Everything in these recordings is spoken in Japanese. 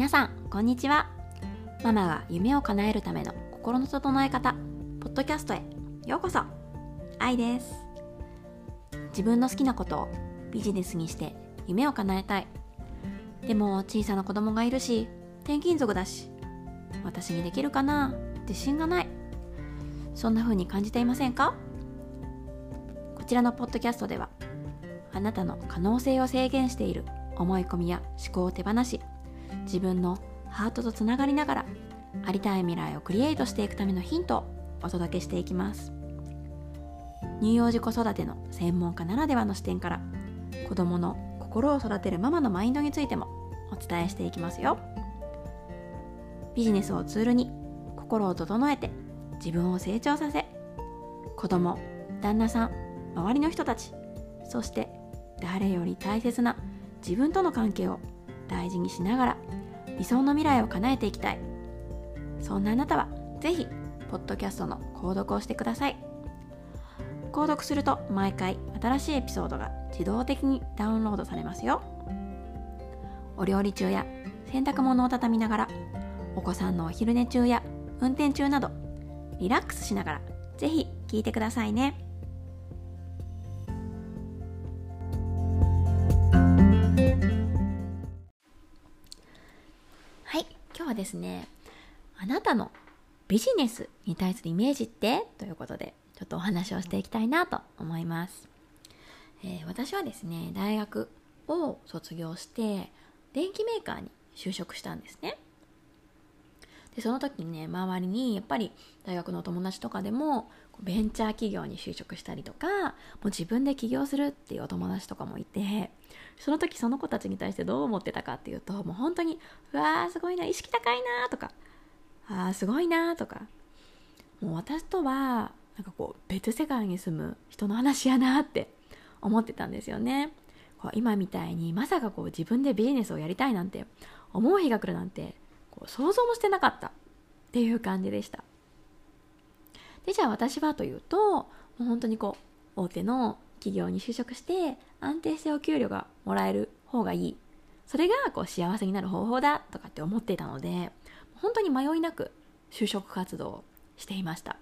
皆さんこんにちは。ママが夢を叶えるための心の整え方ポッドキャストへようこそ。愛です。自分の好きなことをビジネスにして夢を叶えたい。でも小さな子供がいるし転勤族だし私にできるかな？自信がない。そんな風に感じていませんか？こちらのポッドキャストではあなたの可能性を制限している思い込みや思考を手放し自分のハートとつながりながらありたい未来をクリエイトしていくためのヒントをお届けしていきます。乳幼児子育ての専門家ならではの視点から子どもの心を育てるママのマインドについてもお伝えしていきますよ。ビジネスをツールに心を整えて自分を成長させ子供旦那さん周りの人たちそして誰より大切な自分との関係を大事にしながら理想の未来を叶えていきたい。そんなあなたはぜひポッドキャストの購読をしてください。購読すると毎回新しいエピソードが自動的にダウンロードされますよ。お料理中や洗濯物を畳みながらお子さんのお昼寝中や運転中などリラックスしながらぜひ聞いてくださいね。ですね。あなたのビジネスに対するイメージって？ということでちょっとお話をしていきたいなと思います、えー、私はですね大学を卒業して電機メーカーに就職したんですね。でその時にね周りにやっぱり大学のお友達とかでもベンチャー企業に就職したりとかもう自分で起業するっていうお友達とかもいてその時その子たちに対してどう思ってたかっていうともう本当にうわーすごいな意識高いなとかあーすごいなとかもう私とはなんかこう別世界に住む人の話やなって思ってたんですよね。こう今みたいにまさかこう自分でビジネスをやりたいなんて思う日が来るなんて想像もしてなかったっていう感じでした。でじゃあ私はというともう本当にこう大手の企業に就職して安定してお給料がもらえる方がいい。それがこう幸せになる方法だとかって思っていたので本当に迷いなく就職活動をしていました。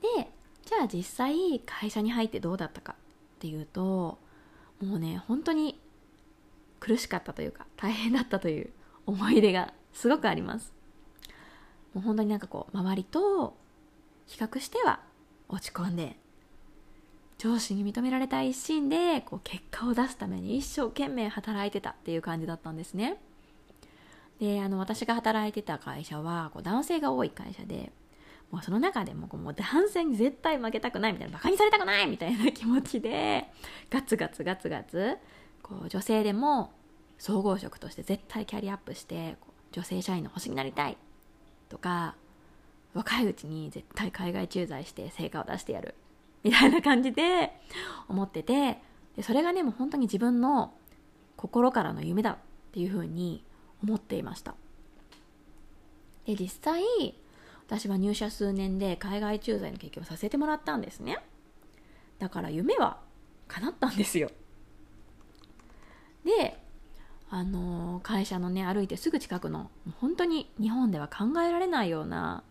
でじゃあ実際会社に入ってどうだったかっていうともうね本当に苦しかったというか大変だったという思い出がすごくあります。もう本当になんかこう周りと比較しては落ち込んで上司に認められた一心でこう結果を出すために一生懸命働いてたっていう感じだったんですね。であの私が働いてた会社はこう男性が多い会社でもうその中でももう男性に絶対負けたくないみたいなバカにされたくないみたいな気持ちでガツガツガツガツこう女性でも総合職として絶対キャリアアップして女性社員の星になりたい。とか若いうちに絶対海外駐在して成果を出してやる。みたいな感じで思っててでそれがねもう本当に自分の心からの夢だっていうふうに思っていました。で実際私は入社数年で海外駐在の経験をさせてもらったんですね。だから夢は叶ったんですよ。であの会社のね歩いてすぐ近くの本当に日本では考えられないような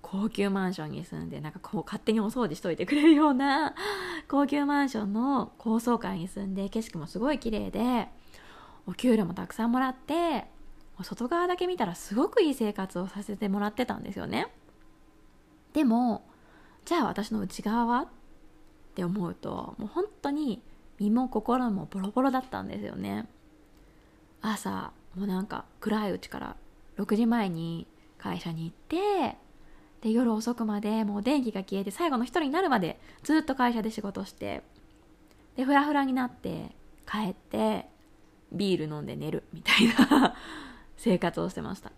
高級マンションに住んでなんかこう勝手にお掃除しといてくれるような高級マンションの高層階に住んで景色もすごい綺麗でお給料もたくさんもらって外側だけ見たらすごくいい生活をさせてもらってたんですよね。でもじゃあ私の内側はって思うともう本当に身も心もボロボロだったんですよね。朝もうなんか暗いうちから6時前に会社に行ってで夜遅くまでもう電気が消えて最後の一人になるまでずっと会社で仕事してでフラフラになって帰ってビール飲んで寝るみたいな 生活をしてました。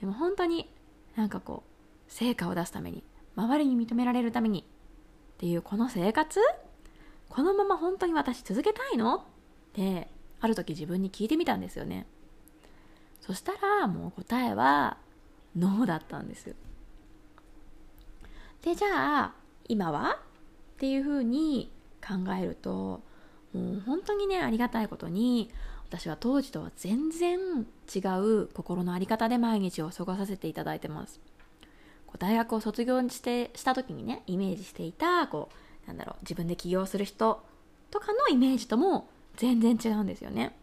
でも本当になんかこう成果を出すために周りに認められるためにっていうこの生活？このまま本当に私続けたいの？ってある時自分に聞いてみたんですよね。そしたらもう答えはノーだったんですでじゃあ今はっていうふうに考えるともう本当にねありがたいことに私は当時とは全然違う心の在り方で毎日を過ごさせていただいてます。大学を卒業してした時にねイメージしていたこうなんだろう自分で起業する人とかのイメージとも全然違うんですよね。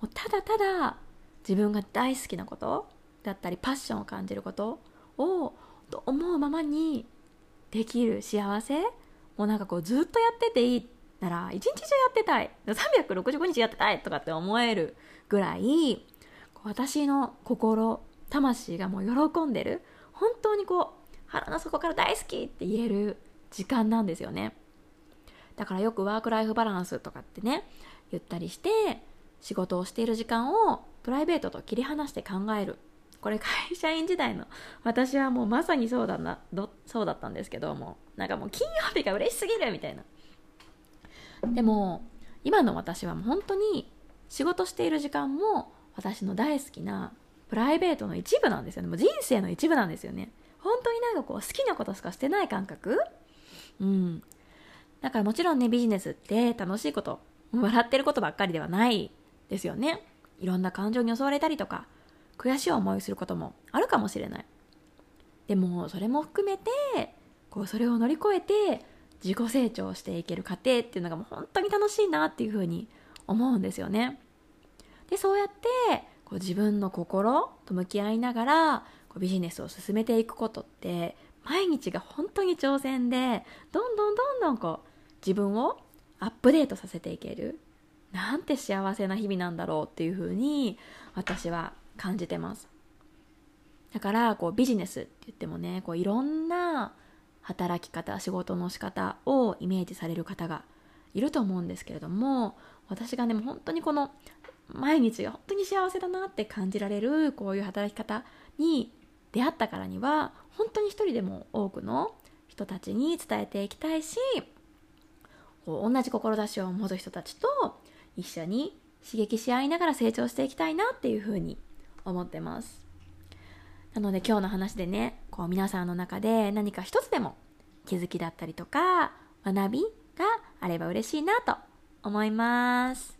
もうただただ自分が大好きなことだったりパッションを感じることをと思うままにできる幸せもうなんかこうずっとやってていいなら一日中やってたい。365日やってたいとかって思えるぐらい私の心魂がもう喜んでる。本当にこう腹の底から大好きって言える時間なんですよね。だからよくワークライフバランスとかってね言ったりして仕事をしている時間をプライベートと切り離して考える。これ会社員時代の私はもうまさにそうだなそうだったんですけどもなんかもう金曜日が嬉しすぎるみたいな。でも今の私はもう本当に仕事している時間も私の大好きなプライベートの一部なんですよね。もう人生の一部なんですよね。本当になんかこう好きなことしかしてない感覚。うん。だからもちろんねビジネスって楽しいこと笑ってることばっかりではないですよね。いろんな感情に襲われたりとか悔しい思いすることもあるかもしれない。でもそれも含めてこうそれを乗り越えて自己成長していける過程っていうのがもう本当に楽しいなっていうふうに思うんですよね。でそうやってこう自分の心と向き合いながらこうビジネスを進めていくことって毎日が本当に挑戦でどんどんどんどんこう自分をアップデートさせていけるなんて幸せな日々なんだろうっていうふうに私は感じてます。だからこうビジネスって言ってもねこういろんな働き方仕事の仕方をイメージされる方がいると思うんですけれども私がねもう本当にこの毎日が本当に幸せだなって感じられるこういう働き方に出会ったからには本当に一人でも多くの人たちに伝えていきたいしこう同じ志を持つ人たちと一緒に刺激し合いながら成長していきたいなっていうふうに思ってます。なので今日の話でねこう皆さんの中で何か一つでも気づきだったりとか学びがあれば嬉しいなと思います。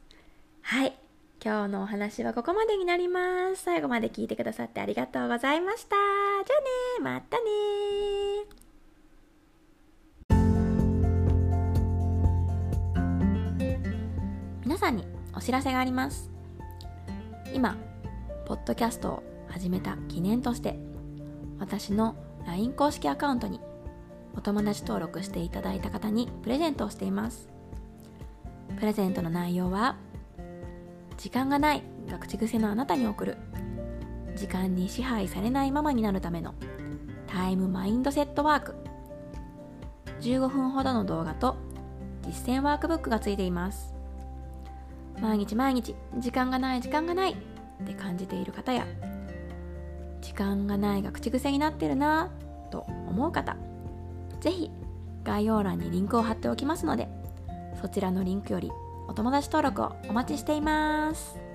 はい。今日のお話はここまでになります。最後まで聞いてくださってありがとうございました。じゃあねまたねお知らせがあります。今ポッドキャストを始めた記念として私の LINE 公式アカウントにお友達登録していただいた方にプレゼントをしています。プレゼントの内容は時間がないが口癖のあなたに送る時間に支配されないままになるためのタイムマインドセットワーク。15分ほどの動画と実践ワークブックがついています。毎日毎日時間がない時間がないって感じている方や時間がないが口癖になってるなと思う方是非概要欄にリンクを貼っておきますのでそちらのリンクよりお友達登録をお待ちしています。